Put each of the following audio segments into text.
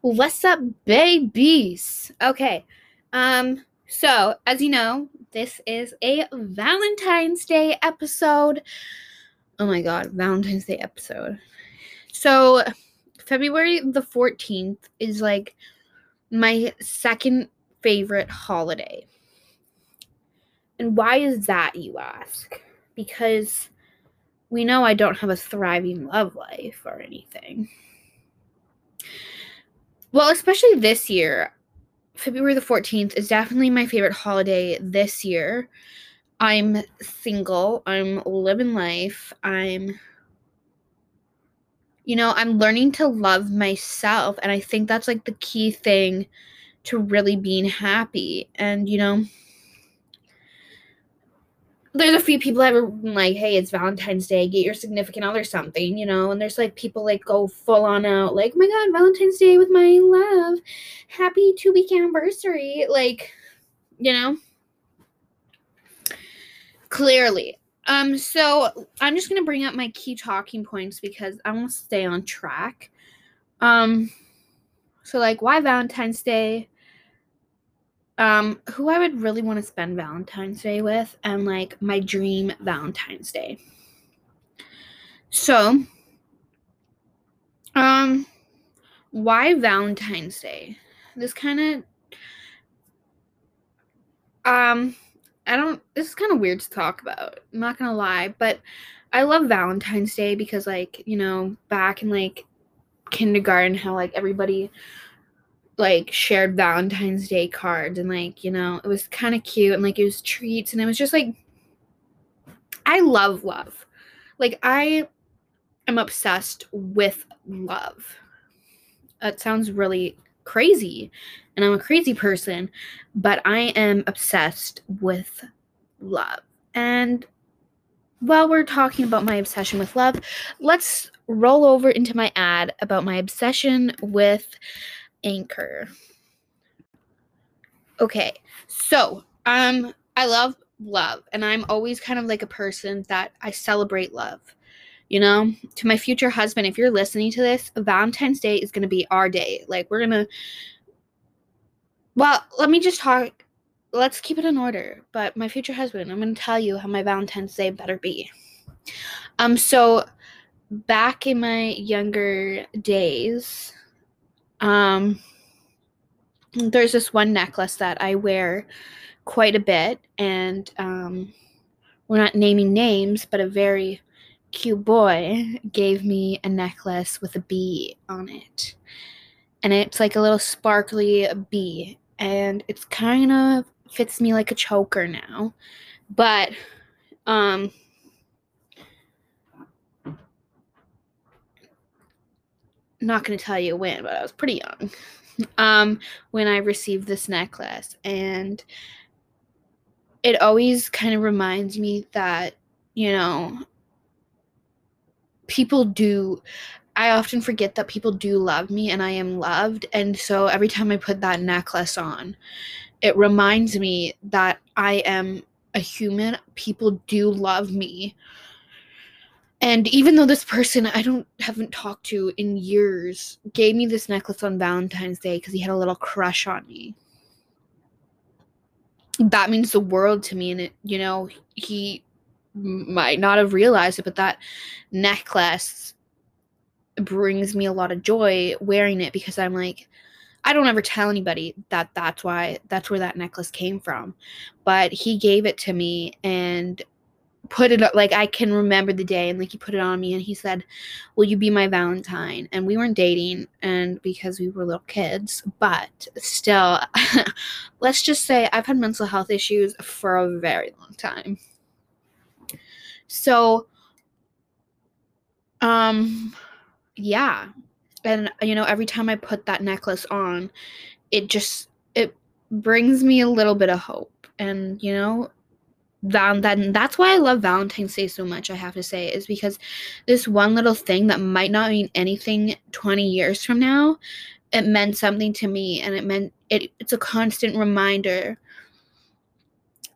What's up, babies? Okay. Um, so as you know, this is a Valentine's Day episode. Oh my god, Valentine's Day episode. So February the 14th is like my second favorite holiday. And why is that, you ask? Because we know I don't have a thriving love life or anything. Well, especially this year, February the 14th is definitely my favorite holiday this year. I'm single, I'm living life, I'm you know, I'm learning to love myself and I think that's like the key thing to really being happy. And you know, there's a few people that are like, hey, it's Valentine's Day, get your significant other something, you know, and there's like people like go full on out, like, oh my god, Valentine's Day with my love, happy two week anniversary, like, you know. Clearly. Um, so I'm just gonna bring up my key talking points because I want to stay on track. Um, so like why Valentine's Day? Um, who I would really want to spend Valentine's Day with, and like my dream Valentine's Day. So, um, why Valentine's Day? This kind of, um, I don't, this is kind of weird to talk about. I'm not gonna lie, but I love Valentine's Day because, like, you know, back in like kindergarten, how like everybody like shared Valentine's Day cards and like, you know, it was kind of cute and like it was treats and it was just like I love love. Like I am obsessed with love. That sounds really crazy and I'm a crazy person, but I am obsessed with love. And while we're talking about my obsession with love, let's roll over into my ad about my obsession with Anchor. Okay, so um, I love love, and I'm always kind of like a person that I celebrate love. You know, to my future husband, if you're listening to this, Valentine's Day is to be our day. Like, we're to, well, let me just talk. Let's keep it in order. But my future husband, I'm to tell you how my Valentine's Day better be. Um, so back in my younger days, um, there's this one necklace that I wear quite a bit, and um, we're not naming names, but a very cute boy gave me a necklace with a bee on it. And it's like a little sparkly bee, and it's kind of fits me like a choker now. But, um, not going to tell you when, but I was pretty young um, when I received this necklace. And it always kind of reminds me that, you know, people do. I often forget that people do love me and I am loved. And so every time I put that necklace on, it reminds me that I am a human. People do love me and even though this person I don't haven't talked to in years gave me this necklace on Valentine's Day because he had a little crush on me. That means the world to me and it, you know, he might not have realized it, but that necklace brings me a lot of joy wearing it because I'm like I don't ever tell anybody that that's why that's where that necklace came from. But he gave it to me and put it like I can remember the day and like he put it on me and he said, "Will you be my Valentine?" And we weren't dating and because we were little kids, but still let's just say I've had mental health issues for a very long time. So um yeah. And you know, every time I put that necklace on, it just it brings me a little bit of hope. And you know, that that's why I love Valentine's Day so much, I have to say, is because this one little thing that might not mean anything 20 years from now, it meant something to me and it meant it it's a constant reminder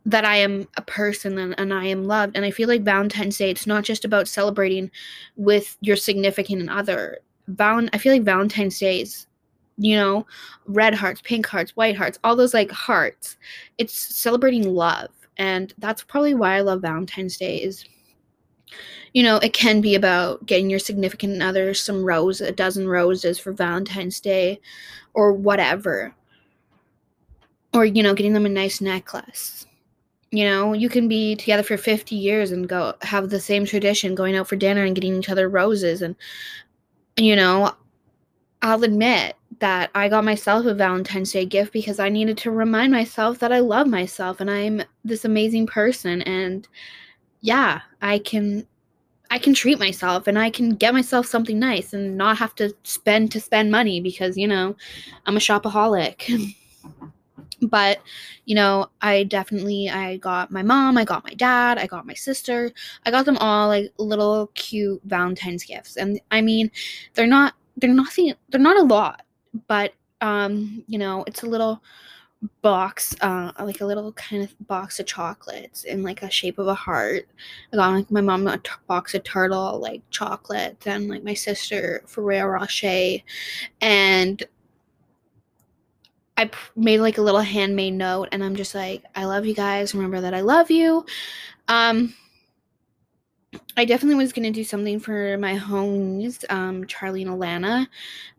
that I am a person and, and I am loved. And I feel like Valentine's Day, it's not just about celebrating with your significant other. Val- I feel like Valentine's Day is, you know, red hearts, pink hearts, white hearts, all those like hearts. It's celebrating love. And that's probably why I love Valentine's Day is you know, it can be about getting your significant other some rose, a dozen roses for Valentine's Day or whatever. Or, you know, getting them a nice necklace. You know, you can be together for 50 years and go have the same tradition, going out for dinner and getting each other roses. And, you know, I'll admit that I got myself a Valentine's Day gift because I needed to remind myself that I love myself and I'm this amazing person. And yeah, I can I can treat myself and I can get myself something nice and not have to spend to spend money because, you know, I'm a shopaholic. but, you know, I definitely I got my mom, I got my dad, I got my sister. I got them all like little cute Valentine's gifts. And I mean, they're not they're nothing they're not a lot, but um, you know, it's a little box, uh, like a little kind of box of chocolates in like a shape of a heart. I got like my mom a t- box of turtle like chocolate, and like my sister Ferrero Rocher, and I p- made like a little handmade note, and I'm just like, I love you guys. Remember that I love you. Um, I definitely was gonna do something for my homies, um, Charlie and Alana,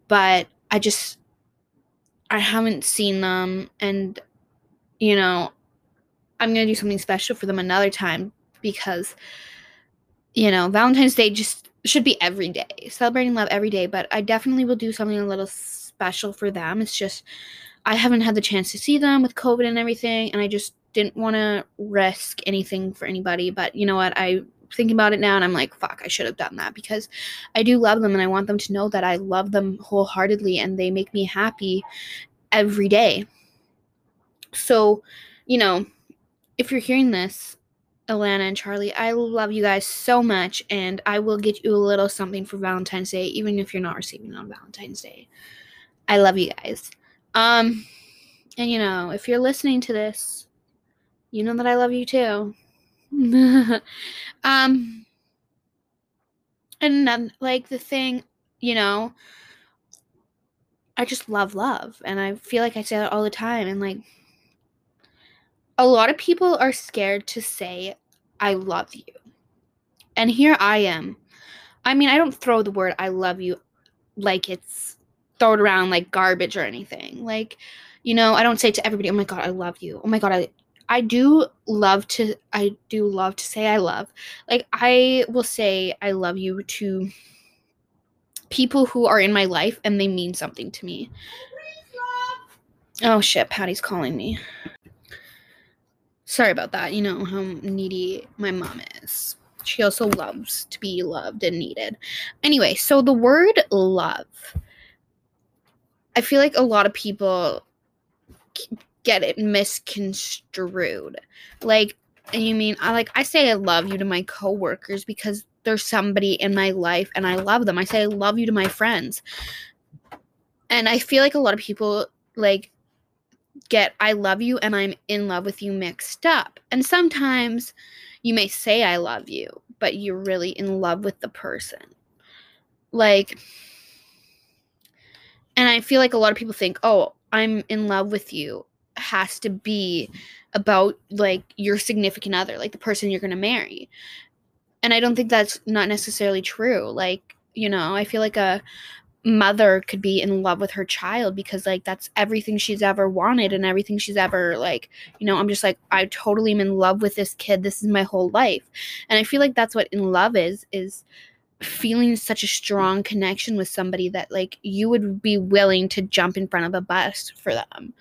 but I just I haven't seen them and you know, I'm going to do something special for them another time because you know, Valentine's Day just should be every day. Celebrating love every day, but I definitely will do something a little special for them. It's just I haven't had the chance to see them with COVID and everything and I just didn't want to risk anything for anybody, but you know what? I thinking about it now and I'm like, fuck, I should have done that because I do love them and I want them to know that I love them wholeheartedly and they make me happy every day. So, you know, if you're hearing this, Alana and Charlie, I love you guys so much and I will get you a little something for Valentine's Day even if you're not receiving on Valentine's Day. I love you guys. Um and you know, if you're listening to this, you know that I love you too. um and then like the thing, you know, I just love love and I feel like I say that all the time and like a lot of people are scared to say I love you. And here I am. I mean, I don't throw the word I love you like it's thrown around like garbage or anything. Like, you know, I don't say to everybody, "Oh my god, I love you." Oh my god, I I do love to I do love to say I love. Like I will say I love you to people who are in my life and they mean something to me. Oh shit, Patty's calling me. Sorry about that. You know how needy my mom is. She also loves to be loved and needed. Anyway, so the word love. I feel like a lot of people get it misconstrued. Like, you mean I like I say I love you to my coworkers because there's somebody in my life and I love them. I say I love you to my friends. And I feel like a lot of people like get I love you and I'm in love with you mixed up. And sometimes you may say I love you, but you're really in love with the person. Like and I feel like a lot of people think, "Oh, I'm in love with you." Has to be about like your significant other, like the person you're going to marry. And I don't think that's not necessarily true. Like, you know, I feel like a mother could be in love with her child because like that's everything she's ever wanted and everything she's ever like you know i'm just like i totally am in love with this kid. This is my whole life. And i feel like that's what in love is is feeling such a strong connection with somebody that like you would be willing to jump in front of a bus for them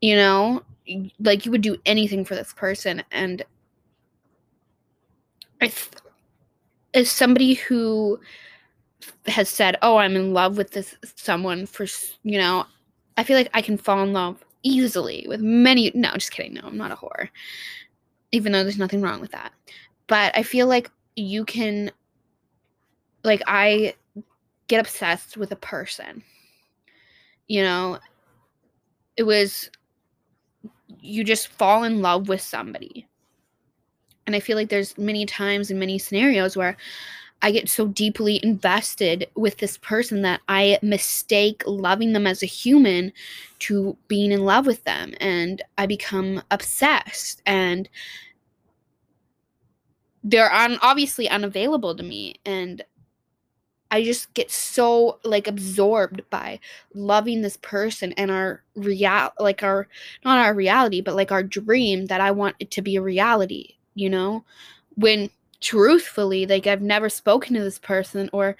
you know like you would do anything for this person and I, as somebody who has said, "Oh, I'm in love with this someone for you know," I feel like I can fall in love easily with many. No, just kidding. No, I'm not a whore. Even though there's nothing wrong with that, but I feel like you can, like, I get obsessed with a person. You know, it was you just fall in love with somebody. And I feel like there's many times and many scenarios where I get so deeply invested with this person that I mistake loving them as a human to being in love with them. And I become obsessed. And they're un- obviously unavailable to me. And I just get so like absorbed by loving this person and our real like our not our reality but like our dream that I want it to be a reality, you know? When truthfully like I've never spoken to this person or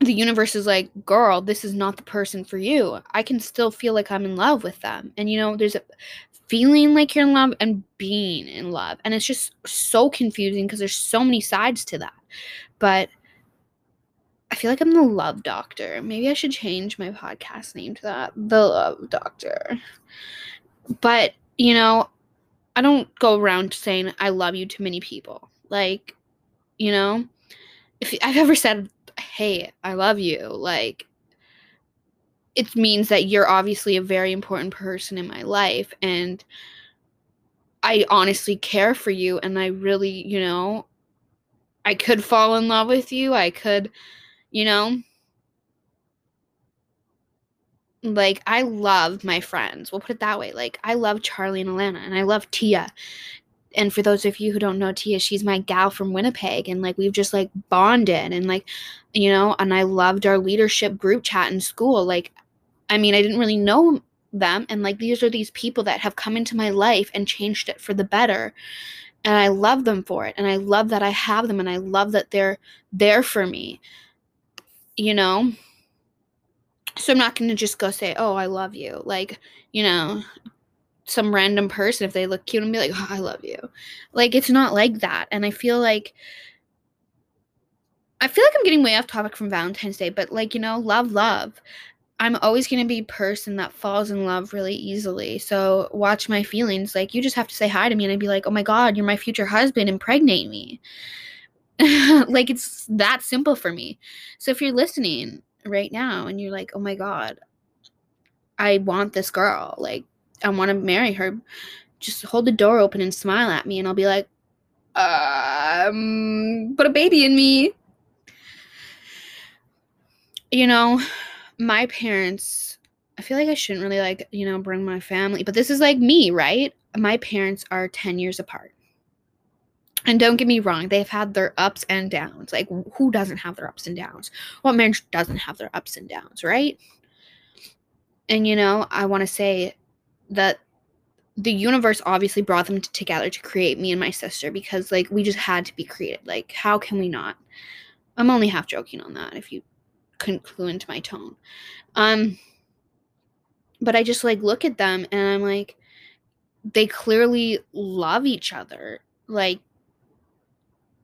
the universe is like, "Girl, this is not the person for you." I can still feel like I'm in love with them. And you know, there's a feeling like you're in love and being in love. And it's just so confusing because there's so many sides to that. But I feel like I'm the love doctor. Maybe I should change my podcast name to that. The love doctor. But, you know, I don't go around saying I love you to many people. Like, you know, if I've ever said, "Hey, I love you," like it means that you're obviously a very important person in my life and I honestly care for you and I really, you know, I could fall in love with you. I could you know? Like, I love my friends. We'll put it that way. Like, I love Charlie and Alana, and I love Tia. And for those of you who don't know Tia, she's my gal from Winnipeg. And like, we've just like bonded. And like, you know, and I loved our leadership group chat in school. Like, I mean, I didn't really know them. And like, these are these people that have come into my life and changed it for the better and I love them for it and I love that I have them and I love that they're there for me you know? So I'm not going to just go say, oh, I love you. Like, you know, some random person, if they look cute, and be like, oh, I love you. Like, it's not like that. And I feel like, I feel like I'm getting way off topic from Valentine's Day, but like, you know, love, love. I'm always going to be a person that falls in love really easily. So watch my feelings. Like, you just have to say hi to me, and I'd be like, oh my God, you're my future husband, impregnate me. like it's that simple for me. So if you're listening right now and you're like, "Oh my god, I want this girl. Like I want to marry her." Just hold the door open and smile at me and I'll be like, "Um, put a baby in me." You know, my parents I feel like I shouldn't really like, you know, bring my family, but this is like me, right? My parents are 10 years apart. And don't get me wrong, they've had their ups and downs. Like, who doesn't have their ups and downs? What marriage doesn't have their ups and downs, right? And, you know, I want to say that the universe obviously brought them together to create me and my sister because, like, we just had to be created. Like, how can we not? I'm only half joking on that if you couldn't clue into my tone. Um, but I just, like, look at them and I'm like, they clearly love each other. Like,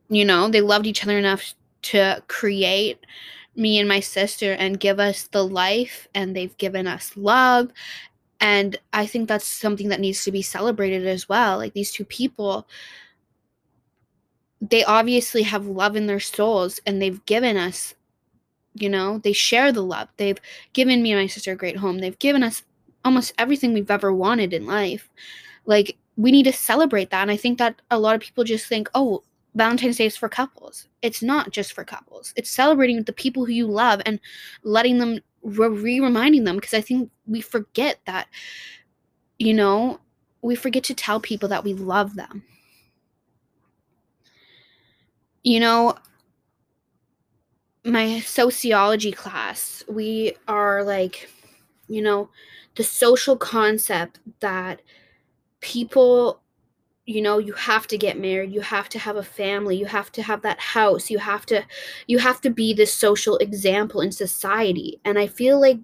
you know, they loved each other enough to create me and my sister and give us the life and they've given us love. And i think that's something that needs to be celebrated as well like these two people they obviously have love in their souls and they've given us you know they share the love. They've given me and my sister a great home. They've given us almost everything we've ever wanted in life. Like we need to celebrate that and i think that a lot of people just think oh Valentine's Day is for couples. It's not just for couples. It's celebrating with the people who you love and letting them re reminding them because I think we forget that, you know, we forget to tell people that we love them. You know, my sociology class, we are like, you know, the social concept that people you know you have to get married you have to have a family you have to have that house you have to you have to be this social example in society. And i feel like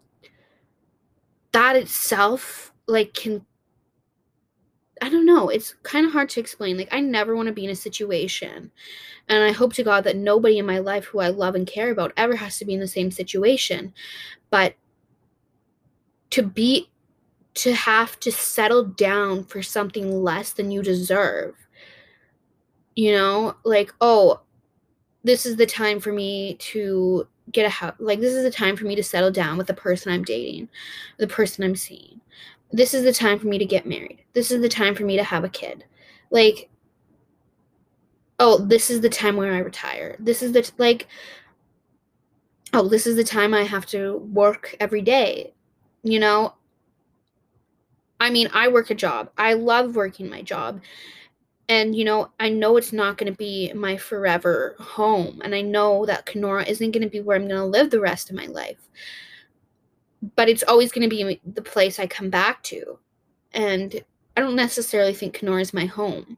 that itself like can i don't know it's kind of hard to explain. Like i never want to be in a situation and i hope to god that nobody in my life who i love and care about ever has to be in the same situation. But to be to have to settle down for something less than you deserve. You know, like, oh, this is the time for me to get a house. Like, this is the time for me to settle down with the person I'm dating, the person I'm seeing. this is the time for me to get married. This is the time for me to have a kid. Like, oh, this is the time where I retire. This is the, t- like, oh, this is the time I have to work every day. You know, I mean, I work a job. I love working my job. And, you know, I know it's not going to be my forever home. And I know that Kenora isn't going to be where I'm going to live the rest of my life. But it's always going to be the place I come back to. And I don't necessarily think Kenora is my home.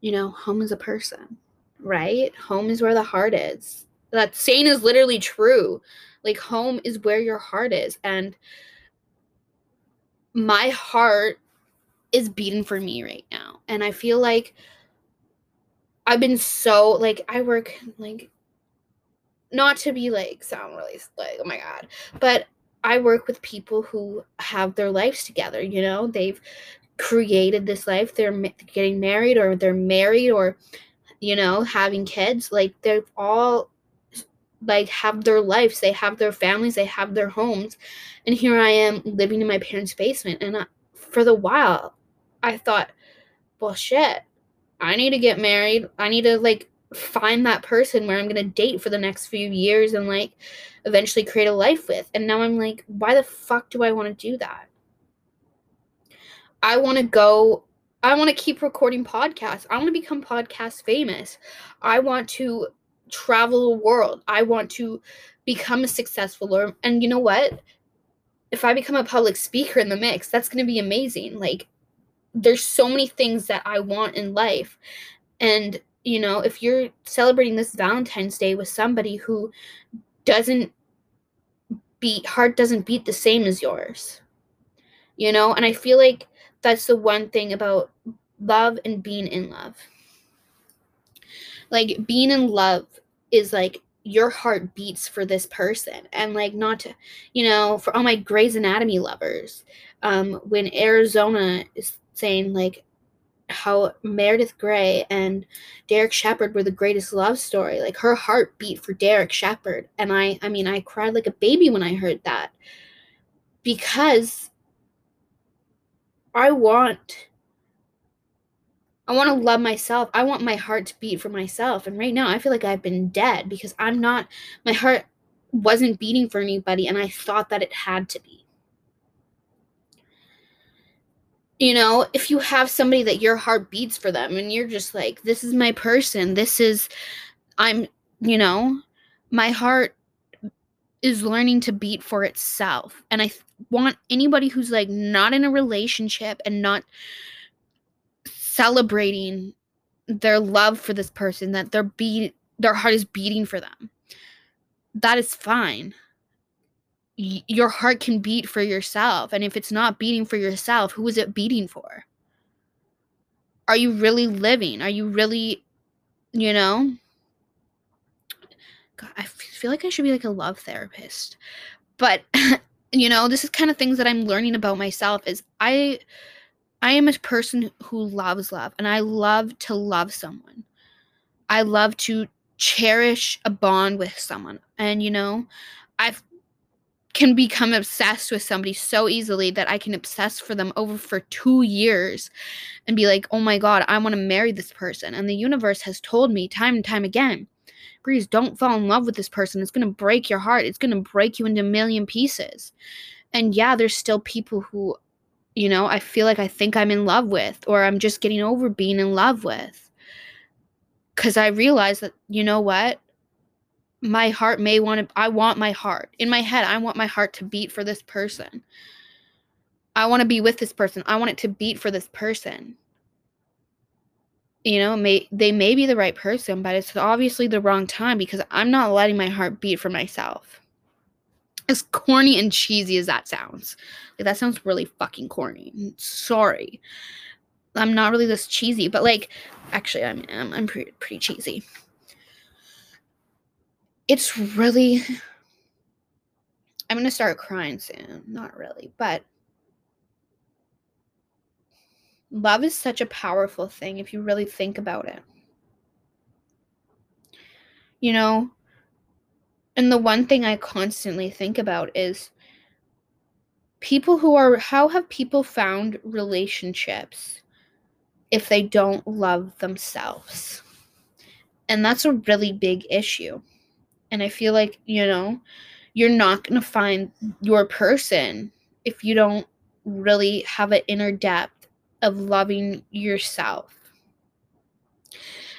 You know, home is a person, right? Home is where the heart is. That saying is literally true. Like, home is where your heart is. And my heart is beating for me right now. And I feel like I've been so like I work like not to be like sound really like oh my god, but I work with people who have their lives together, you know? They've created this life. They're getting married or they're married or you know, having kids. Like they've all like have their lives, they have their families, they have their homes. And here I am living in my parents' basement and I, for the while I thought, well, shit, I need to get married. I need to like find that person where I'm going to date for the next few years and like eventually create a life with. And now I'm like, why the fuck do I want to do that? I want to go I want to keep recording podcasts. I want to become podcast famous. I want to travel the world. I want to become a successful and you know what? If I become a public speaker in the mix, that's going to be amazing. Like there's so many things that I want in life. And, you know, if you're celebrating this Valentine's Day with somebody who doesn't beat, heart doesn't beat the same as yours, you know, and I feel like that's the one thing about love and being in love. Like, being in love is like your heart beats for this person and like not to you know for all my Grey's Anatomy lovers um when Arizona is saying like how Meredith Grey and Derek Shepherd were the greatest love story. Like her heart beat for Derek Shepherd. And I I mean I cried like a baby when I heard that. Because I want I want to love myself. I want my heart to beat for myself. And right now I feel like I've been dead because I'm not my heart wasn't beating for anybody and I thought that it had to be. you know, if you have somebody that your heart beats for them and you're just like, this is my person, this is, I'm, you know, my heart is learning to beat for itself. And I want anybody who's like not in a relationship and not celebrating their love for this person, that their beat, their heart is beating for them. That is fine your heart can beat for yourself. And if it's not beating for yourself, who is it beating for? Are you really living? Are you really, you know? God, I feel like I should be like a love therapist. But, you know, this is kind of things that I'm learning about myself is I I am a person who loves love and I love to love someone. I love to cherish a bond with someone. And you know, I've can become obsessed with somebody so easily that I can obsess for them over for two years and be like, oh my God, I want to marry this person. And the universe has told me time and time again, Breeze, don't fall in love with this person. It's going to break your heart. It's going to break you into a million pieces. And yeah, there's still people who, you know, I feel like I think I'm in love with, or I'm just getting over being in love with. Because I realize that, you know what? my heart may want to I want my heart. In my head, I want my heart to beat for this person. I want to be with this person. I want it to beat for this person. You know, may they may be the right person, but it's obviously the wrong time because I'm not letting my heart beat for myself. As corny and cheesy as that sounds. Like that sounds really fucking corny. Sorry. I'm not really this cheesy, but like actually I'm I'm, I'm pretty pretty cheesy it's really I'm going to start crying soon. Not really, but love is such a powerful thing if you really think about it. You know, and the one thing I constantly think about is people who are how have people found relationships if they don't love themselves? And that's a really big issue. And I feel like, you know, you're not going to find your person if you don't really have an inner depth of loving yourself.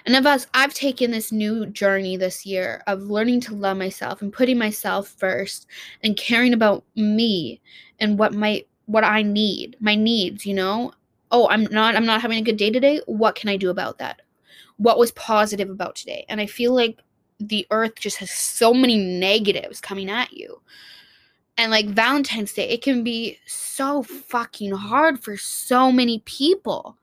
And of us, I've taken this new journey this year of learning to love myself and putting myself first and caring about me and what my what I need, my needs, you know? Oh, I'm not I'm not having a good day today. What can I do about that? What was positive about today? And I feel like the earth just has so many negatives coming at you. And like Valentine's Day, it can be so fucking hard for so many people.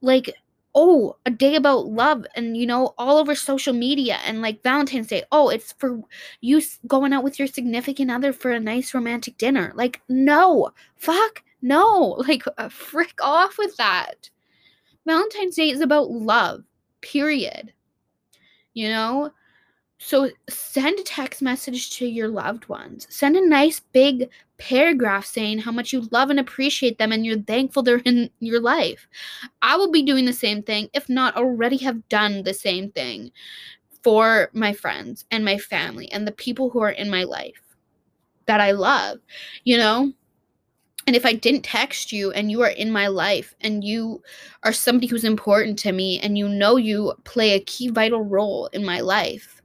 Like oh, a day about love and you know, all over social media and like Valentine's Day. Oh, it's for you going out with your significant other for a nice romantic dinner. Like, no, fuck, no. Like, uh, frick off with that. Valentine's Day is about love, period. You know? So send a text message to your loved ones. Send a nice big paragraph saying how much you love and appreciate them and you're thankful they're in your life. I will be doing the same thing, if not already have done the same thing for my friends and my family and the people who are in my life that I love, you know? And if I didn't text you and you are in my life and you are somebody who's important to me and you know you play a key vital role in my life,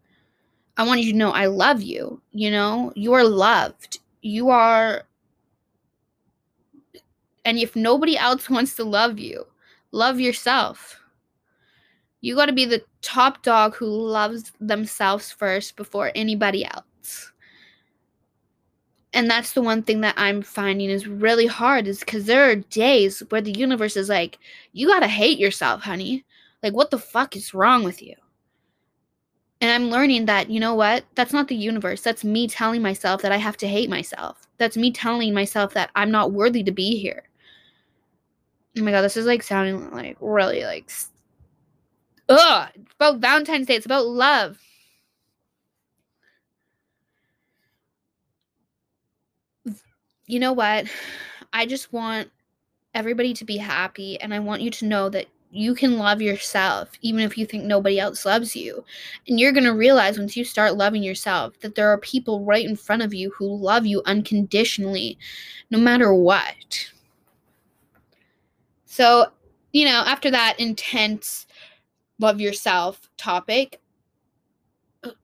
I want you to know I love you. You know, you are loved you are and if nobody else wants to love you, love yourself. You got to be the top dog who loves themselves first before anybody else. And that's the one thing that I'm finding is really hard is because there are days where the universe is like, you got to hate yourself, honey. Like, what the fuck is wrong with you? And I'm learning that, you know what? That's not the universe. That's me telling myself that I have to hate myself. That's me telling myself that I'm not worthy to be here. Oh my god, this is like sounding like really like Ugh! It's about Valentine's Day. It's about love. You know what? I just want everybody to be happy and I want you to know that you can love yourself even if you think nobody else loves you. And you're going to realize once you start loving yourself that there are people right in front of you who love you unconditionally, no matter what. So, you know, after that intense love yourself topic,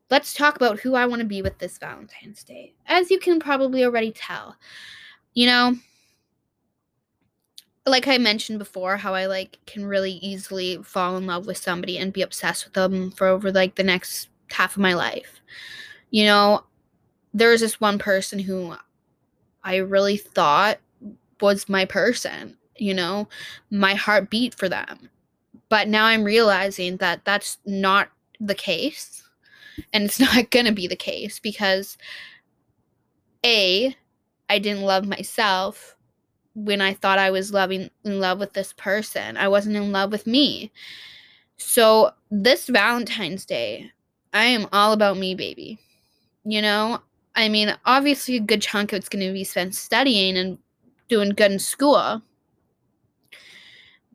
let's talk about who I want to be with this Valentine's Day. As you can probably already tell, you know, like I mentioned before, how I like can really easily fall in love with somebody and be obsessed with them for over like the next half of my life. You know, there was this one person who I really thought was my person, you know, my heart beat for them. But now I'm realizing that that's not the case. And it's not going to be the case because A, I didn't love myself when I thought I was loving in love with this person. I wasn't in love with me. So this Valentine's Day, I am all about me, baby. You know, I mean, obviously a good chunk of it's going to be spent studying and doing good in school.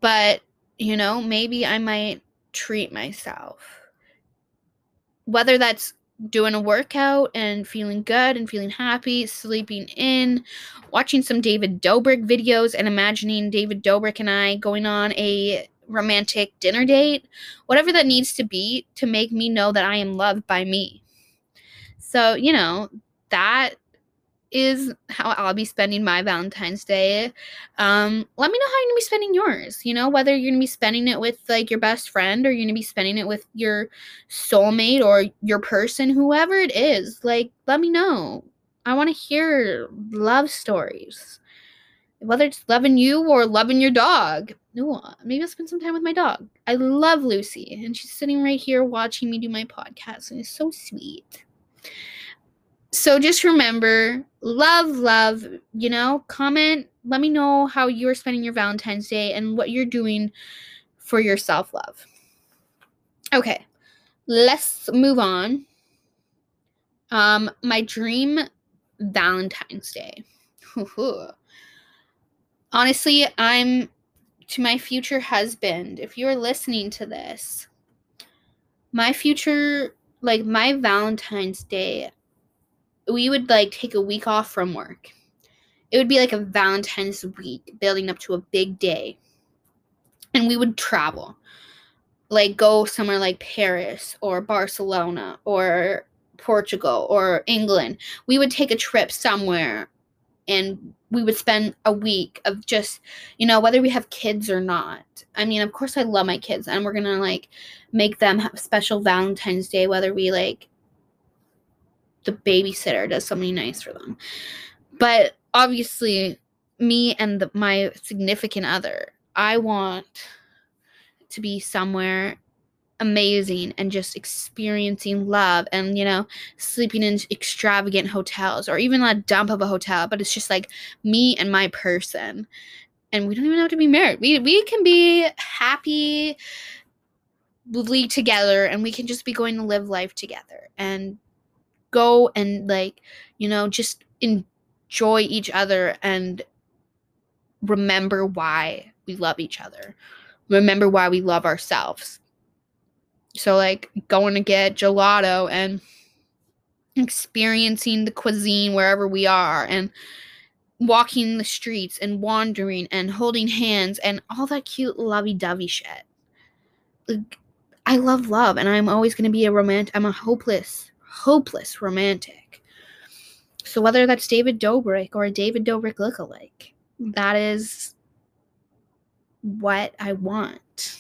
But, you know, maybe I might treat myself. Whether that's doing a workout and feeling good and feeling happy, sleeping in, watching some David Dobrik videos and imagining David Dobrik and I going on a romantic dinner date, whatever that needs to be to make me know that I am loved by me. So, you know, that is how I'll be spending my Valentine's Day. Um, let me know how you're gonna be spending yours. You know, whether you're gonna be spending it with like your best friend or you're gonna be spending it with your soulmate or your person, whoever it is. Like, let me know. I want to hear love stories. Whether it's loving you or loving your dog. No, maybe I'll spend some time with my dog. I love Lucy, and she's sitting right here watching me do my podcast, and it's so sweet. So just remember love, love, you know, comment, let me know how you're spending your Valentine's Day and what you're doing for your self love. Okay, let's move on. Um, my dream Valentine's Day. Honestly, I'm to my future husband. If you're listening to this, my future, like my Valentine's Day, we would like take a week off from work. It would be like a Valentine's week building up to a big day. And we would travel. Like go somewhere like Paris or Barcelona or Portugal or England. We would take a trip somewhere and we would spend a week of just you know whether we have kids or not i mean of course i love my kids and we're gonna like make them have special valentine's day whether we like the babysitter does something nice for them. But obviously me and the, my significant other i want to be somewhere amazing and just experiencing love and you know sleeping in extravagant hotels or even a dump of a hotel. But it's just like me and my person. And we don't even have to be married. We we can be happy together and we can just be going to live life together. And go and like you know just enjoy each other and remember why we love each other remember why we love ourselves so, like going to get gelato and experiencing the cuisine wherever we are and walking the streets and wandering and holding hands and all that cute lovey dovey shit. Like, I love love and I'm always going to be a romantic, I'm a hopeless, hopeless romantic. So, whether that's David Dobrik or a David Dobrik lookalike, that is what I want.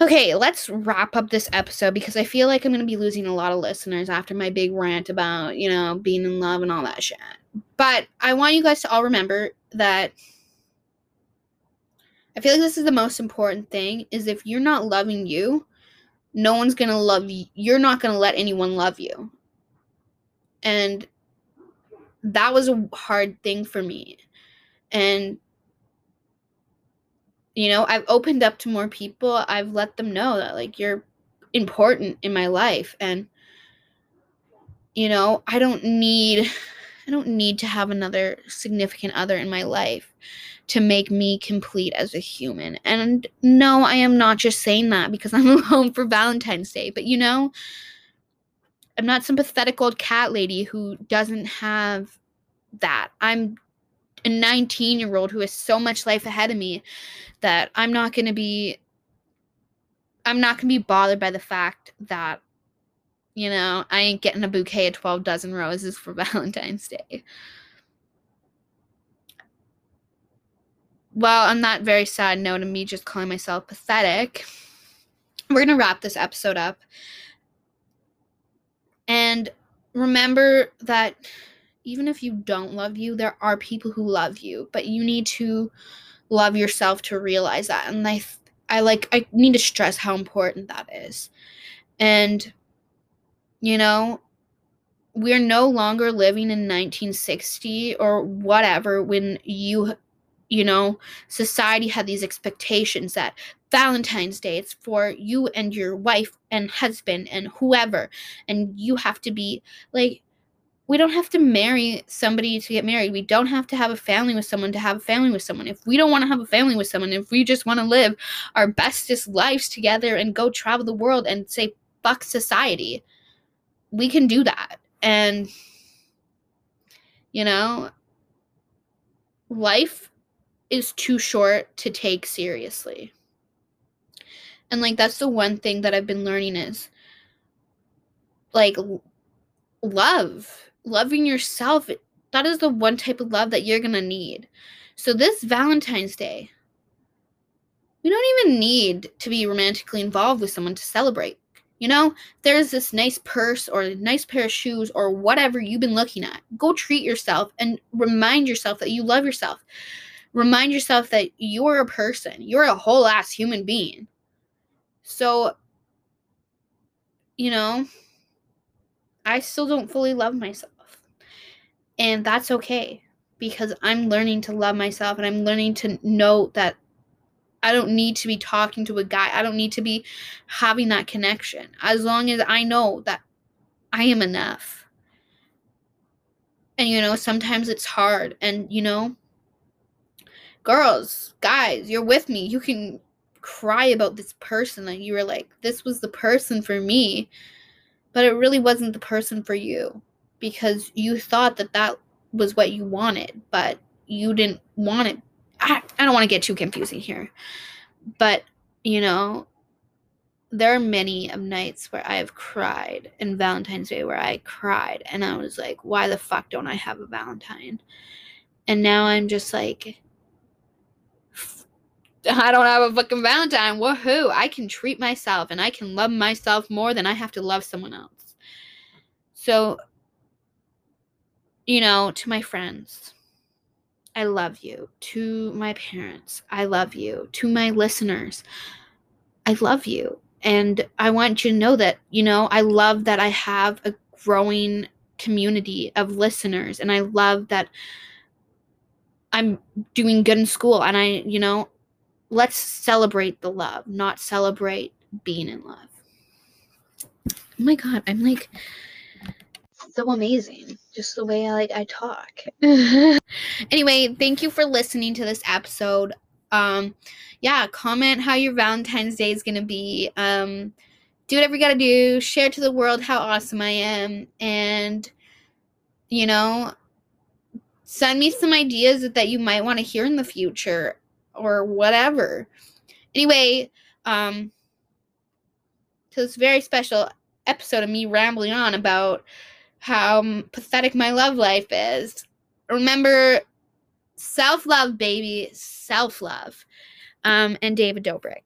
Okay, let's wrap up this episode because I feel like I'm going to be losing a lot of listeners after my big rant about, you know, being in love and all that shit. But I want you guys to all remember that I feel like this is the most important thing is if you're not loving you, no one's going to love you. You're not going to let anyone love you. And that was a hard thing for me. And you know i've opened up to more people i've let them know that like you're important in my life and you know i don't need i don't need to have another significant other in my life to make me complete as a human and no i am not just saying that because i'm alone for valentine's day but you know i'm not some pathetic old cat lady who doesn't have that i'm a 19 year old who has so much life ahead of me that I'm not going to be I'm not going to be bothered by the fact that you know, I ain't getting a bouquet of 12 dozen roses for Valentine's Day. Well, on that very sad note of me just calling myself pathetic, we're going to wrap this episode up. And remember that even if you don't love you, there are people who love you, but you need to love yourself to realize that. And I I like I need to stress how important that is. And you know, we're no longer living in 1960 or whatever when you you know, society had these expectations that Valentine's Day it's for you and your wife and husband and whoever and you have to be like we don't have to marry somebody to get married. We don't have to have a family with someone to have a family with someone. If we don't want to have a family with someone, if we just want to live our bestest lives together and go travel the world and say fuck society, we can do that. And you know, life is too short to take seriously. And like that's the one thing that I've been learning is like love loving yourself, that is the one type of love that you're going to need. So, this Valentine's Day, we don't even need to be romantically involved with someone to celebrate. You know, there's this nice purse or a nice pair of shoes or whatever you've been looking at. Go treat yourself and remind yourself that you love yourself. Remind yourself that you're a person, you're a whole ass human being. So, you know, I still don't fully love myself. And that's okay because I'm learning to love myself and I'm learning to know that I don't need to be talking to a guy. I don't need to be having that connection. As long as I know that I am enough. And you know, sometimes it's hard. And you know, girls, guys, you're with me. You can cry about this person that you were like, this was the person for me. But it really wasn't the person for you because you thought that that was what you wanted, but you didn't want it. I, I don't want to get too confusing here. But, you know, there are many of nights where I have cried and Valentine's Day where I cried and I was like, why the fuck don't I have a Valentine? And now I'm just like, I don't have a fucking Valentine. Woohoo! I can treat myself and I can love myself more than I have to love someone else. So, you know, to my friends, I love you. To my parents, I love you. To my listeners, I love you. And I want you to know that, you know, I love that I have a growing community of listeners and I love that I'm doing good in school and I, you know, let's celebrate the love, not celebrate being in love. Oh my god, I'm like so amazing. Just the way I like I talk. anyway, thank you for listening to this episode. Um yeah, comment how your Valentine's Day is gonna be. Um do whatever you gotta do, share to the world how awesome I am, and you know, send me some ideas that you might want to hear in the future or whatever. Anyway, um, to this very special episode of me rambling on about how pathetic my love life is. Remember, self love, baby, self love. Um, and David Dobrik.